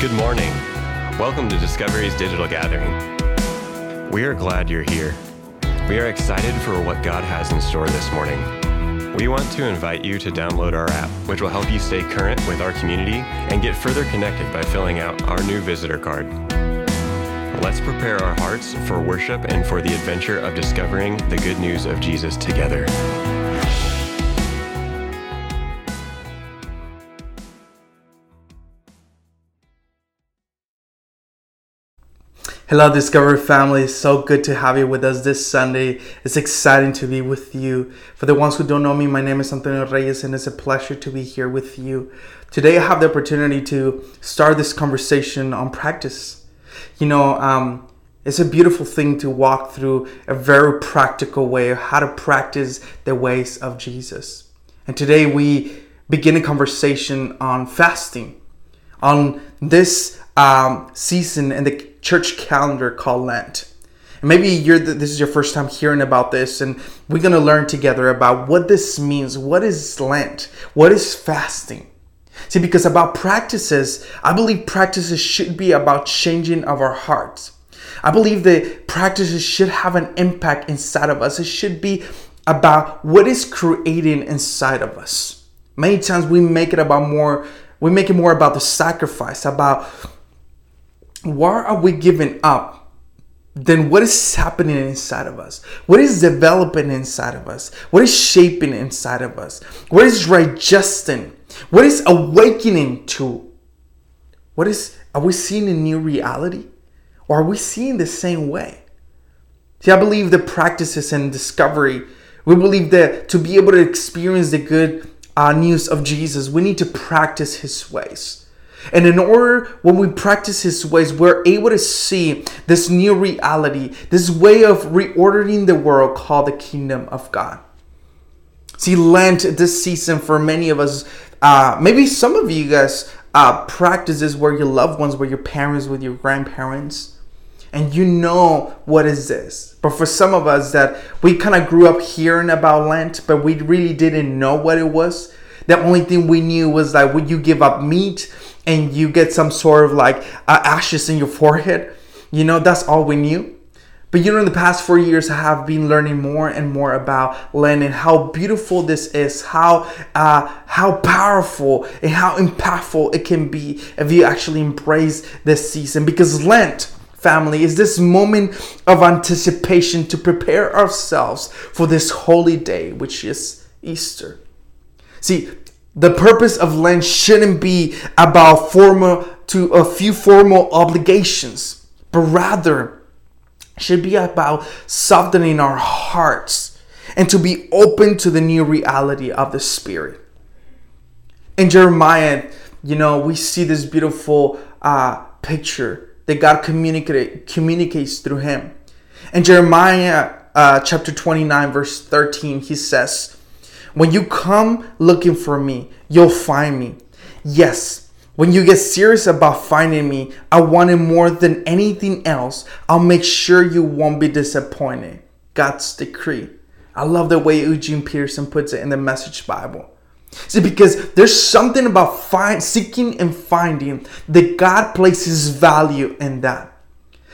Good morning. Welcome to Discovery's digital gathering. We are glad you're here. We are excited for what God has in store this morning. We want to invite you to download our app, which will help you stay current with our community and get further connected by filling out our new visitor card. Let's prepare our hearts for worship and for the adventure of discovering the good news of Jesus together. Hello, Discovery family. So good to have you with us this Sunday. It's exciting to be with you. For the ones who don't know me, my name is Antonio Reyes, and it's a pleasure to be here with you. Today, I have the opportunity to start this conversation on practice. You know, um, it's a beautiful thing to walk through a very practical way of how to practice the ways of Jesus. And today, we begin a conversation on fasting, on this um, season and the church calendar called Lent. And maybe you're the, this is your first time hearing about this, and we're gonna learn together about what this means. What is Lent? What is fasting? See, because about practices, I believe practices should be about changing of our hearts. I believe that practices should have an impact inside of us. It should be about what is creating inside of us. Many times we make it about more, we make it more about the sacrifice, about why are we giving up then what is happening inside of us? What is developing inside of us? What is shaping inside of us? What is digesting? What is awakening to? What is, are we seeing a new reality? Or are we seeing the same way? See, I believe the practices and discovery, we believe that to be able to experience the good uh, news of Jesus, we need to practice his ways. And in order, when we practice His ways, we're able to see this new reality, this way of reordering the world called the kingdom of God. See, Lent this season for many of us, uh, maybe some of you guys uh, practices where your loved ones, where your parents, with your grandparents, and you know what is this. But for some of us that we kind of grew up hearing about Lent, but we really didn't know what it was. The only thing we knew was like, would you give up meat? And you get some sort of like uh, ashes in your forehead. You know, that's all we knew. But you know, in the past four years, I have been learning more and more about Lent and how beautiful this is, how uh, how powerful and how impactful it can be if you actually embrace this season. Because Lent, family, is this moment of anticipation to prepare ourselves for this holy day, which is Easter. See, the purpose of Lent shouldn't be about formal to a few formal obligations, but rather should be about softening our hearts and to be open to the new reality of the Spirit. In Jeremiah, you know, we see this beautiful uh, picture that God communicate, communicates through him. In Jeremiah uh, chapter 29, verse 13, he says, when you come looking for me, you'll find me. Yes, when you get serious about finding me, I want it more than anything else. I'll make sure you won't be disappointed. God's decree. I love the way Eugene Peterson puts it in the Message Bible. See, because there's something about find, seeking and finding that God places value in that.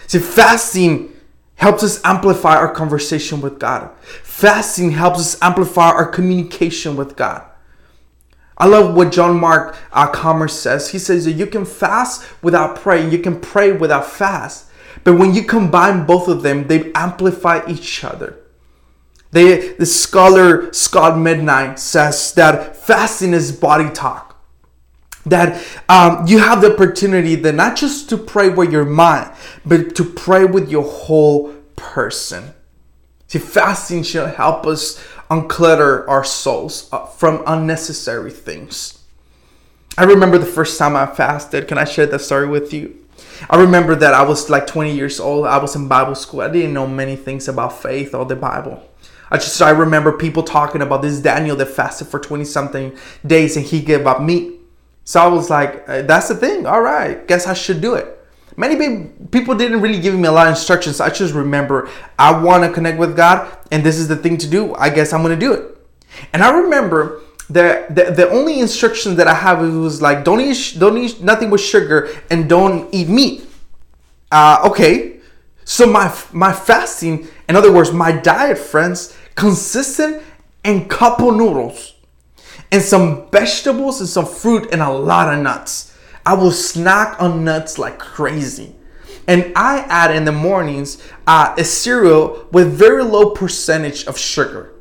See, fasting helps us amplify our conversation with God. Fasting helps us amplify our communication with God. I love what John Mark uh, Comer says. He says that you can fast without praying, you can pray without fast. But when you combine both of them, they amplify each other. They, the scholar Scot McKnight says that fasting is body talk that um, you have the opportunity that not just to pray with your mind, but to pray with your whole person. See, fasting should help us unclutter our souls uh, from unnecessary things. I remember the first time I fasted. Can I share that story with you? I remember that I was like 20 years old. I was in Bible school. I didn't know many things about faith or the Bible. I just I remember people talking about this Daniel that fasted for 20 something days and he gave up meat. So I was like, uh, that's the thing. All right, guess I should do it. Many people didn't really give me a lot of instructions. I just remember I want to connect with God, and this is the thing to do. I guess I'm going to do it. And I remember the, the the only instructions that I have was like don't eat don't eat nothing with sugar and don't eat meat. Uh, okay, so my my fasting, in other words, my diet, friends, consistent and couple noodles and some vegetables and some fruit and a lot of nuts. I will snack on nuts like crazy. And I add in the mornings uh, a cereal with very low percentage of sugar.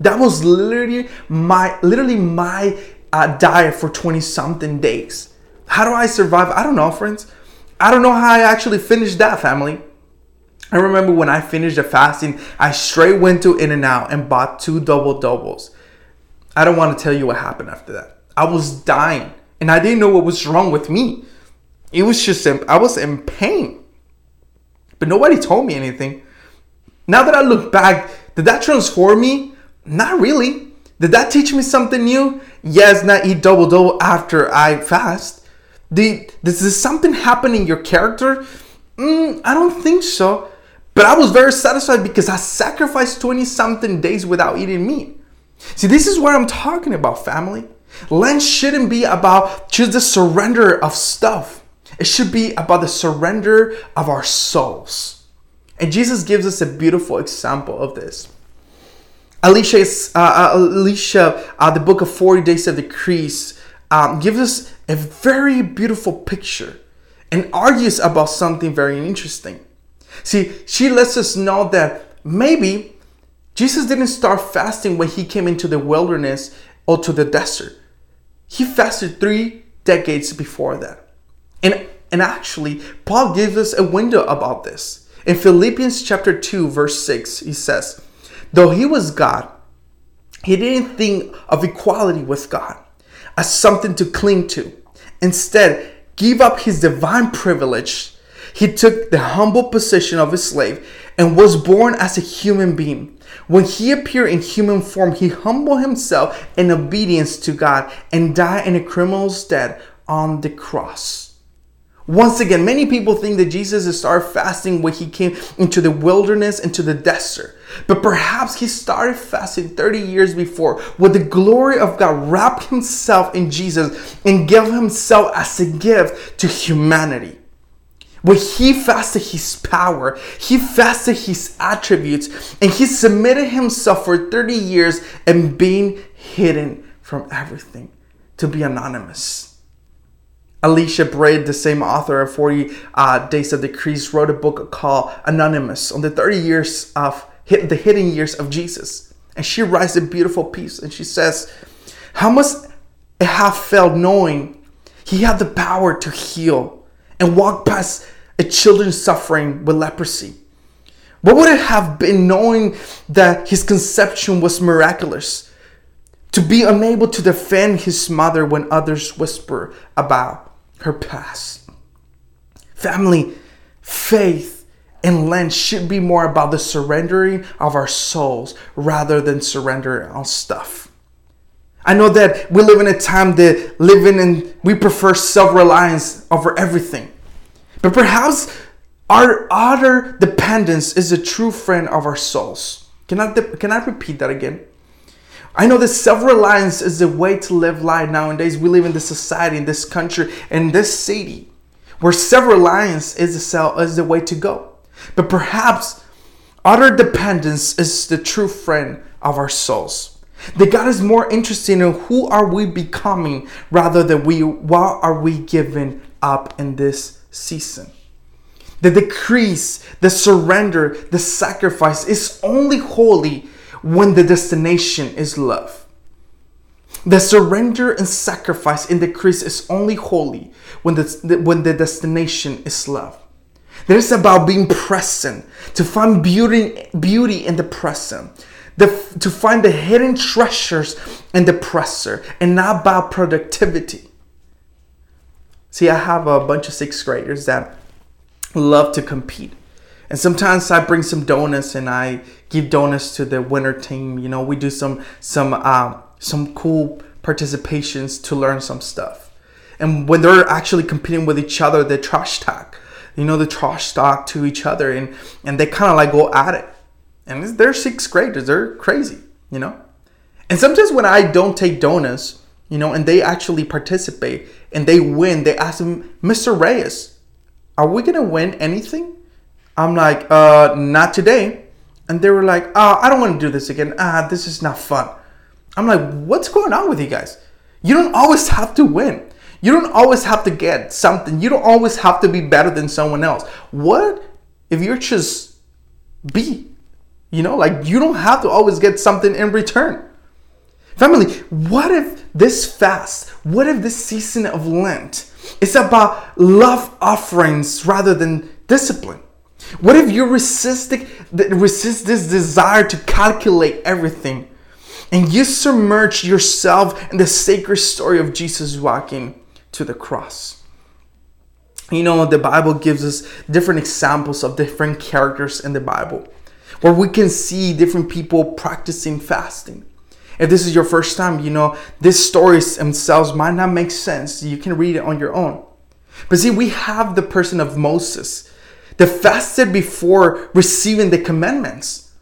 That was literally my literally my uh, diet for 20 something days. How do I survive? I don't know, friends. I don't know how I actually finished that family. I remember when I finished the fasting, I straight went to In-N-Out and bought two double doubles. I don't want to tell you what happened after that. I was dying and I didn't know what was wrong with me. It was just, I was in pain. But nobody told me anything. Now that I look back, did that transform me? Not really. Did that teach me something new? Yes, not eat double double after I fast. Did, does something happen in your character? Mm, I don't think so. But I was very satisfied because I sacrificed 20 something days without eating meat. See, this is what I'm talking about, family. Lent shouldn't be about just the surrender of stuff, it should be about the surrender of our souls. And Jesus gives us a beautiful example of this. Alicia, uh, uh, Alicia uh, the book of 40 Days of Decrease, um, gives us a very beautiful picture and argues about something very interesting. See, she lets us know that maybe Jesus didn't start fasting when he came into the wilderness or to the desert. He fasted three decades before that. And, and actually, Paul gives us a window about this. In Philippians chapter 2, verse 6, he says, Though he was God, he didn't think of equality with God as something to cling to. Instead, give up his divine privilege. He took the humble position of a slave and was born as a human being. When he appeared in human form, he humbled himself in obedience to God and died in a criminal's stead on the cross. Once again, many people think that Jesus started fasting when he came into the wilderness, into the desert. But perhaps he started fasting 30 years before, where the glory of God wrapped himself in Jesus and gave himself as a gift to humanity. Where he fasted his power, he fasted his attributes, and he submitted himself for 30 years and being hidden from everything to be anonymous. Alicia Braid, the same author of 40 uh, Days of Decrease, wrote a book called Anonymous on the 30 years of the hidden years of Jesus. And she writes a beautiful piece and she says, How must it have felt knowing he had the power to heal and walk past a children suffering with leprosy? What would it have been knowing that his conception was miraculous? To be unable to defend his mother when others whisper about her past. Family, faith and Lent should be more about the surrendering of our souls rather than surrendering on stuff. I know that we live in a time that living in we prefer self-reliance over everything. But perhaps our utter dependence is a true friend of our souls. Can I, can I repeat that again? I know that self-reliance is the way to live life nowadays. We live in this society, in this country, in this city, where self-reliance is the is the way to go. But perhaps utter dependence is the true friend of our souls. That God is more interested in who are we becoming rather than we what are we giving up in this season. The decrease, the surrender, the sacrifice is only holy when the destination is love. The surrender and sacrifice in the Christ is only holy when the, when the destination is love. That is about being present, to find beauty, beauty in the present, the, to find the hidden treasures in the presser, and not about productivity. See, I have a bunch of sixth graders that love to compete. And sometimes I bring some donuts and I give donuts to the winner team. You know, we do some some uh, some cool participations to learn some stuff. And when they're actually competing with each other, they trash talk. You know, they trash talk to each other and and they kind of like go at it. And they're sixth graders. They're crazy. You know. And sometimes when I don't take donuts, you know, and they actually participate and they win, they ask them, Mr. Reyes, are we gonna win anything? I'm like, uh, not today. And they were like, oh, I don't want to do this again. Ah, this is not fun. I'm like, what's going on with you guys? You don't always have to win. You don't always have to get something. You don't always have to be better than someone else. What if you're just be? You know, like you don't have to always get something in return. Family, what if this fast, what if this season of Lent is about love offerings rather than discipline? What if you resist, resist this desire to calculate everything and you submerge yourself in the sacred story of Jesus walking to the cross? You know, the Bible gives us different examples of different characters in the Bible where we can see different people practicing fasting. If this is your first time, you know, these stories themselves might not make sense. You can read it on your own. But see, we have the person of Moses that fasted before receiving the commandments,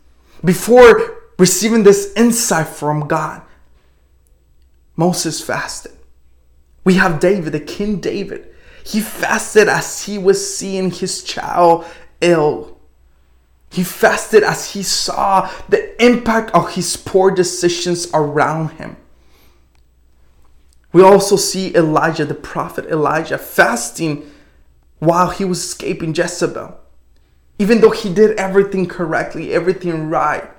before receiving this insight from God. Moses fasted. We have David, the King David. He fasted as he was seeing his child ill. He fasted as he saw the impact of his poor decisions around him. We also see Elijah, the prophet Elijah, fasting while he was escaping Jezebel. Even though he did everything correctly, everything right,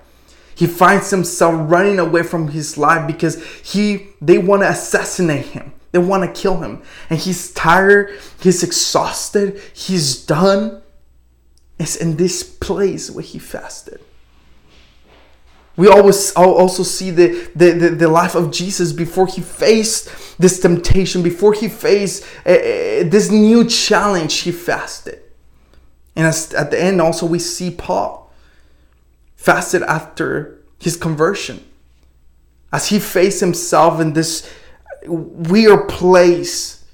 he finds himself running away from his life because he they want to assassinate him. They want to kill him. And he's tired, he's exhausted, he's done. It's in this place where he fasted. We always also see the, the, the, the, life of Jesus before he faced this temptation, before he faced uh, this new challenge, he fasted. And at the end, also, we see Paul fasted after his conversion. As he faced himself in this weird place,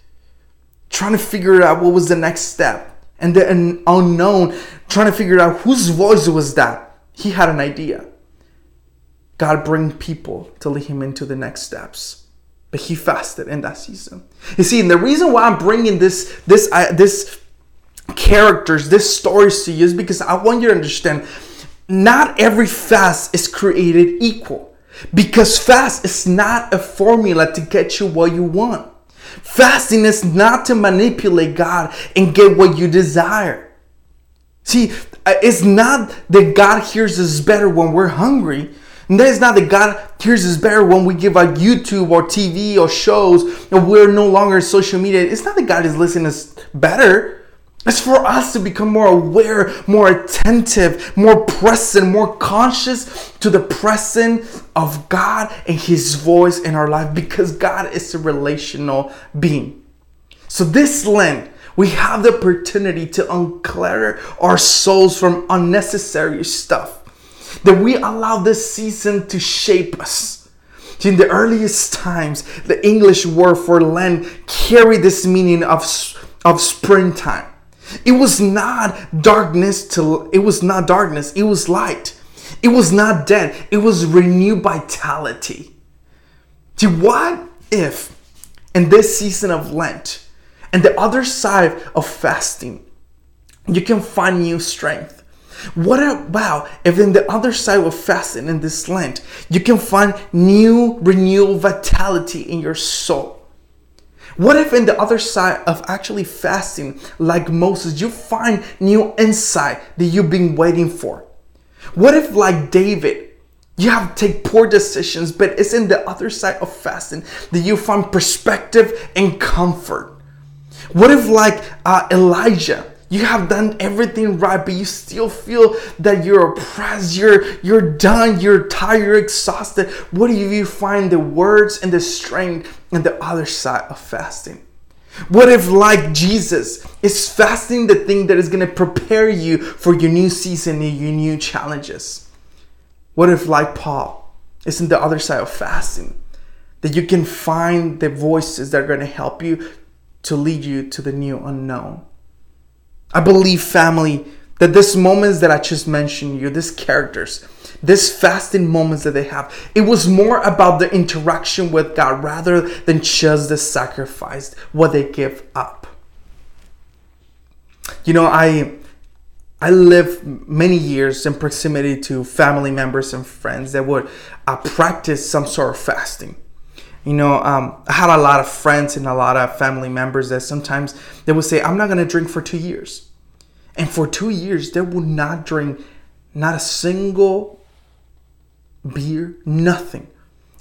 trying to figure out what was the next step and the unknown, trying to figure out whose voice was that. He had an idea. God bring people to lead him into the next steps. But he fasted in that season. You see, and the reason why I'm bringing this this uh, this characters, this stories to you is because I want you to understand not every fast is created equal. Because fast is not a formula to get you what you want. Fasting is not to manipulate God and get what you desire. See, uh, it's not that God hears us better when we're hungry. And that is not that God hears us better when we give out YouTube or TV or shows and we're no longer social media. It's not that God is listening to us better. It's for us to become more aware, more attentive, more present, more conscious to the presence of God and His voice in our life because God is a relational being. So, this Lent, we have the opportunity to unclutter our souls from unnecessary stuff. That we allow this season to shape us. In the earliest times, the English word for Lent carried this meaning of, of springtime it was not darkness to it was not darkness, it was light. It was not dead, it was renewed vitality. See, what if in this season of Lent and the other side of fasting, you can find new strength? What about if in the other side of fasting in this Lent, you can find new renewal vitality in your soul? What if in the other side of actually fasting, like Moses, you find new insight that you've been waiting for? What if, like David, you have to take poor decisions, but it's in the other side of fasting that you find perspective and comfort? What if, like uh, Elijah, you have done everything right, but you still feel that you're oppressed, you're you're done, you're tired, you're exhausted. What do you find the words and the strength on the other side of fasting? What if, like Jesus, is fasting the thing that is going to prepare you for your new season and your new challenges? What if, like Paul, is in the other side of fasting, that you can find the voices that are going to help you to lead you to the new unknown? I believe, family, that these moments that I just mentioned you, these characters, this fasting moments that they have, it was more about the interaction with God rather than just the sacrifice, what they give up. You know, I I lived many years in proximity to family members and friends that would uh, practice some sort of fasting. You know, um, I had a lot of friends and a lot of family members that sometimes they would say, I'm not going to drink for two years. And for two years, they would not drink not a single beer, nothing.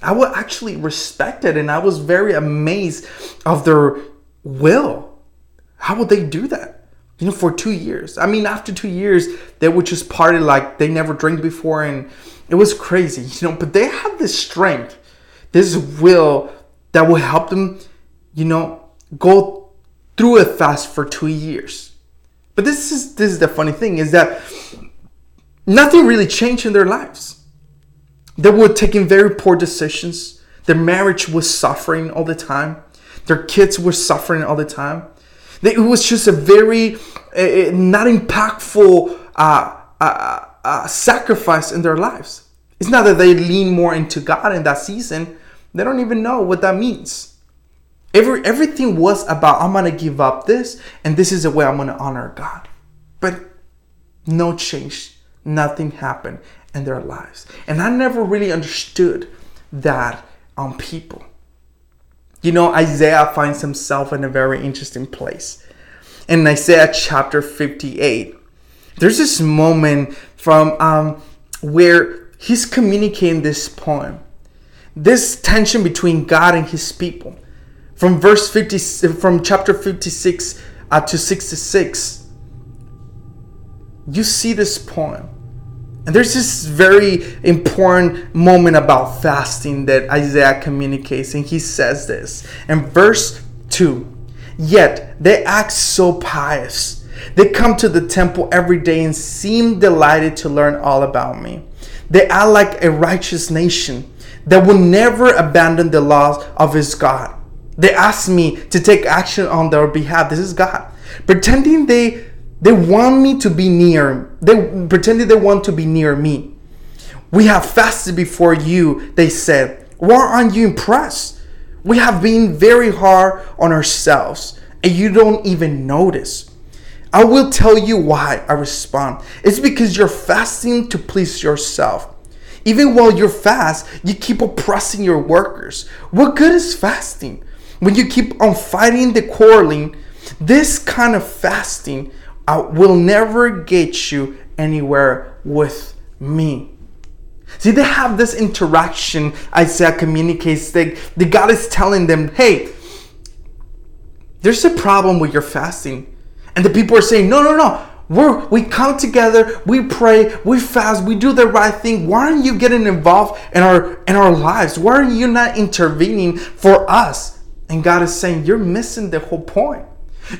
I would actually respect it and I was very amazed of their will. How would they do that? you know, for two years. I mean, after two years, they would just party like they never drank before, and it was crazy, you know. But they have this strength, this will that will help them, you know, go through a fast for two years. But this is this is the funny thing is that nothing really changed in their lives. They were taking very poor decisions. Their marriage was suffering all the time. Their kids were suffering all the time it was just a very uh, not impactful uh, uh, uh, sacrifice in their lives. It's not that they lean more into God in that season. They don't even know what that means. Every everything was about I'm gonna give up this, and this is the way I'm gonna honor God. But no change, nothing happened in their lives, and I never really understood that on people. You know, Isaiah finds himself in a very interesting place. In Isaiah chapter 58, there's this moment from um, where he's communicating this poem, this tension between God and his people. From verse 50, from chapter 56 uh, to 66, you see this poem and there's this very important moment about fasting that Isaiah communicates, and he says this in verse 2 Yet they act so pious. They come to the temple every day and seem delighted to learn all about me. They act like a righteous nation that will never abandon the laws of his God. They ask me to take action on their behalf. This is God. Pretending they they want me to be near. They pretended they want to be near me. We have fasted before you, they said. Why aren't you impressed? We have been very hard on ourselves, and you don't even notice. I will tell you why I respond. It's because you're fasting to please yourself. Even while you're fast, you keep oppressing your workers. What good is fasting? When you keep on fighting the quarreling, this kind of fasting will never get you anywhere with me. See, they have this interaction. Isaiah communicates that the God is telling them, hey, there's a problem with your fasting. And the people are saying, no, no, no. We're, we come together, we pray, we fast, we do the right thing. Why aren't you getting involved in our in our lives? Why are you not intervening for us? And God is saying, You're missing the whole point.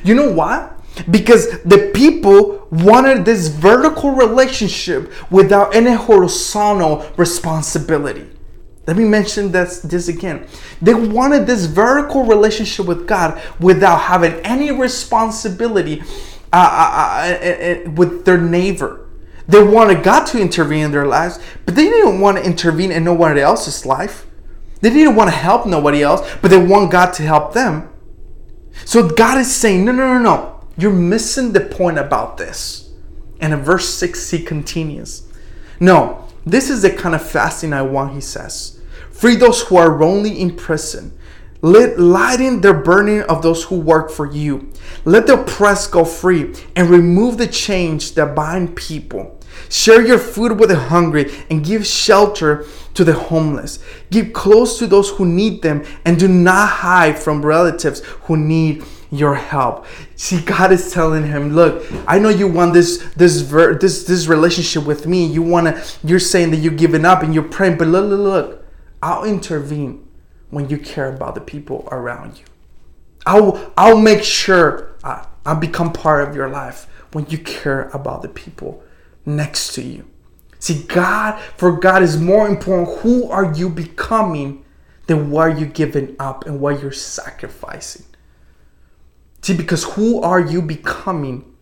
You know why? because the people wanted this vertical relationship without any horizontal responsibility. Let me mention this, this again. They wanted this vertical relationship with God without having any responsibility uh, uh, uh, with their neighbor. They wanted God to intervene in their lives, but they didn't want to intervene in nobody else's life. They didn't want to help nobody else, but they want God to help them. So God is saying, no, no, no, no. You're missing the point about this. And in verse 6, he continues No, this is the kind of fasting I want, he says. Free those who are wrongly in prison. Let lighten the burning of those who work for you. Let the oppressed go free and remove the chains that bind people. Share your food with the hungry and give shelter to the homeless. Give clothes to those who need them and do not hide from relatives who need your help. See, God is telling him, look, I know you want this this ver- this this relationship with me. You wanna, you're saying that you're giving up and you're praying, but look, look, look, I'll intervene when you care about the people around you. I'll I'll make sure I, I become part of your life when you care about the people next to you. See, God, for God is more important who are you becoming than what you're giving up and what you're sacrificing. See, because who are you becoming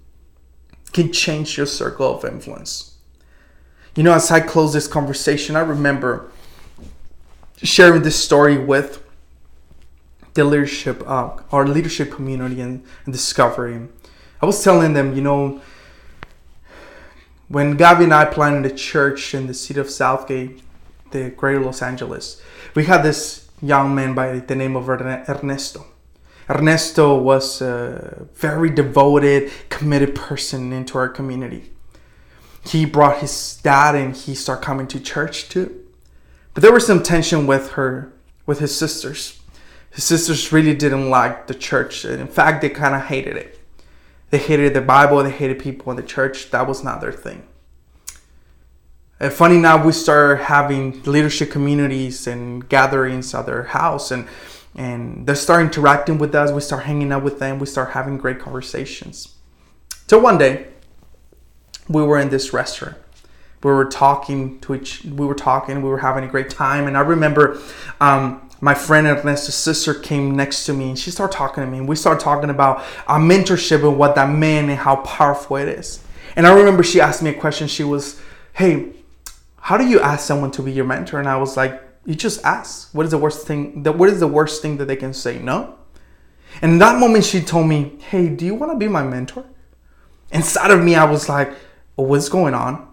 can change your circle of influence. You know, as I close this conversation, I remember sharing this story with the leadership, uh, our leadership community and, and Discovery. I was telling them, you know, when Gabby and I planted a church in the city of South Gate, the greater Los Angeles, we had this young man by the name of Ernesto. Ernesto was a very devoted, committed person into our community. He brought his dad and he started coming to church too. But there was some tension with her, with his sisters. His sisters really didn't like the church. In fact, they kind of hated it. They hated the Bible, they hated people in the church. That was not their thing. And funny enough, we started having leadership communities and gatherings at their house, and and they start interacting with us. We start hanging out with them. We start having great conversations. Till one day, we were in this restaurant. We were talking to each. We were talking. We were having a great time. And I remember um, my friend Ernesto's sister came next to me, and she started talking to me. And we started talking about our mentorship and what that meant and how powerful it is. And I remember she asked me a question. She was, "Hey, how do you ask someone to be your mentor?" And I was like, "You just ask. What is the worst thing? That what is the worst thing that they can say? No." And in that moment, she told me, "Hey, do you want to be my mentor?" Inside of me, I was like what's going on?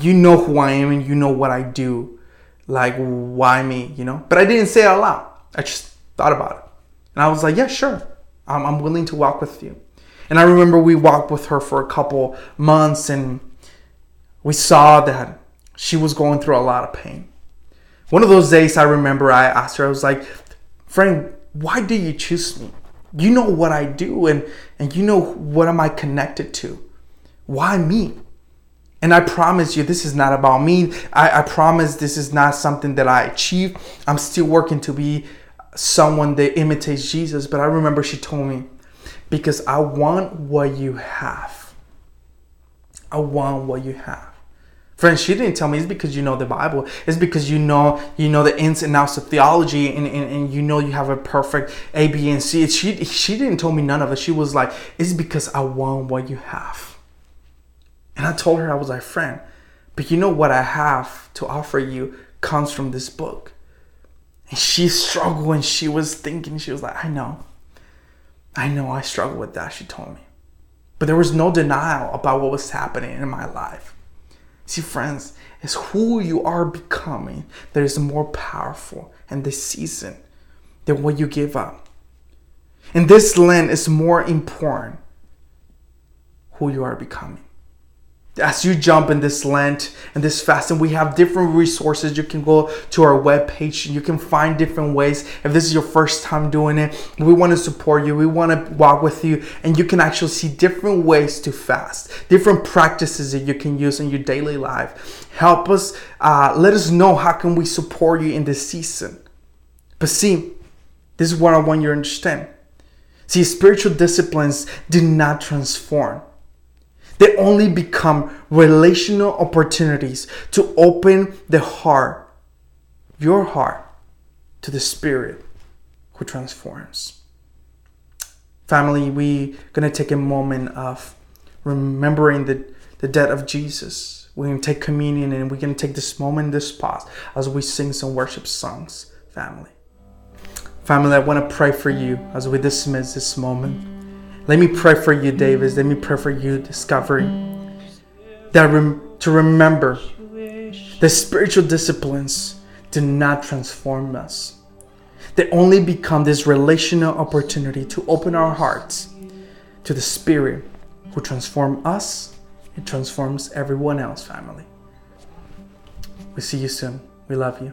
You know who I am and you know what I do. Like, why me, you know? But I didn't say it out loud. I just thought about it. And I was like, yeah, sure. I'm, I'm willing to walk with you. And I remember we walked with her for a couple months and we saw that she was going through a lot of pain. One of those days, I remember I asked her, I was like, friend, why do you choose me? You know what I do and, and you know what am I connected to? Why me? And I promise you, this is not about me. I, I promise this is not something that I achieve. I'm still working to be someone that imitates Jesus. But I remember she told me, because I want what you have. I want what you have. Friends, she didn't tell me it's because you know the Bible. It's because you know you know the ins and outs of theology and, and, and you know you have a perfect A, B, and C. She she didn't tell me none of it. She was like, it's because I want what you have. And I told her, I was like, friend, but you know what I have to offer you comes from this book. And she struggled and she was thinking, she was like, I know. I know I struggle with that, she told me. But there was no denial about what was happening in my life. See, friends, it's who you are becoming that is more powerful in this season than what you give up. And this lens is more important who you are becoming as you jump in this Lent and this fast, and we have different resources. You can go to our webpage you can find different ways. If this is your first time doing it, we want to support you. We want to walk with you, and you can actually see different ways to fast, different practices that you can use in your daily life. Help us, uh, let us know how can we support you in this season. But see, this is what I want you to understand. See, spiritual disciplines do not transform they only become relational opportunities to open the heart, your heart, to the Spirit who transforms. Family, we're going to take a moment of remembering the, the death of Jesus. We're going to take communion and we're going to take this moment, this pause, as we sing some worship songs, family. Family, I want to pray for you as we dismiss this moment. Let me pray for you, Davis. Let me pray for you, Discovery. That rem- to remember the spiritual disciplines do not transform us. They only become this relational opportunity to open our hearts to the Spirit who transforms us and transforms everyone else, family. We see you soon. We love you.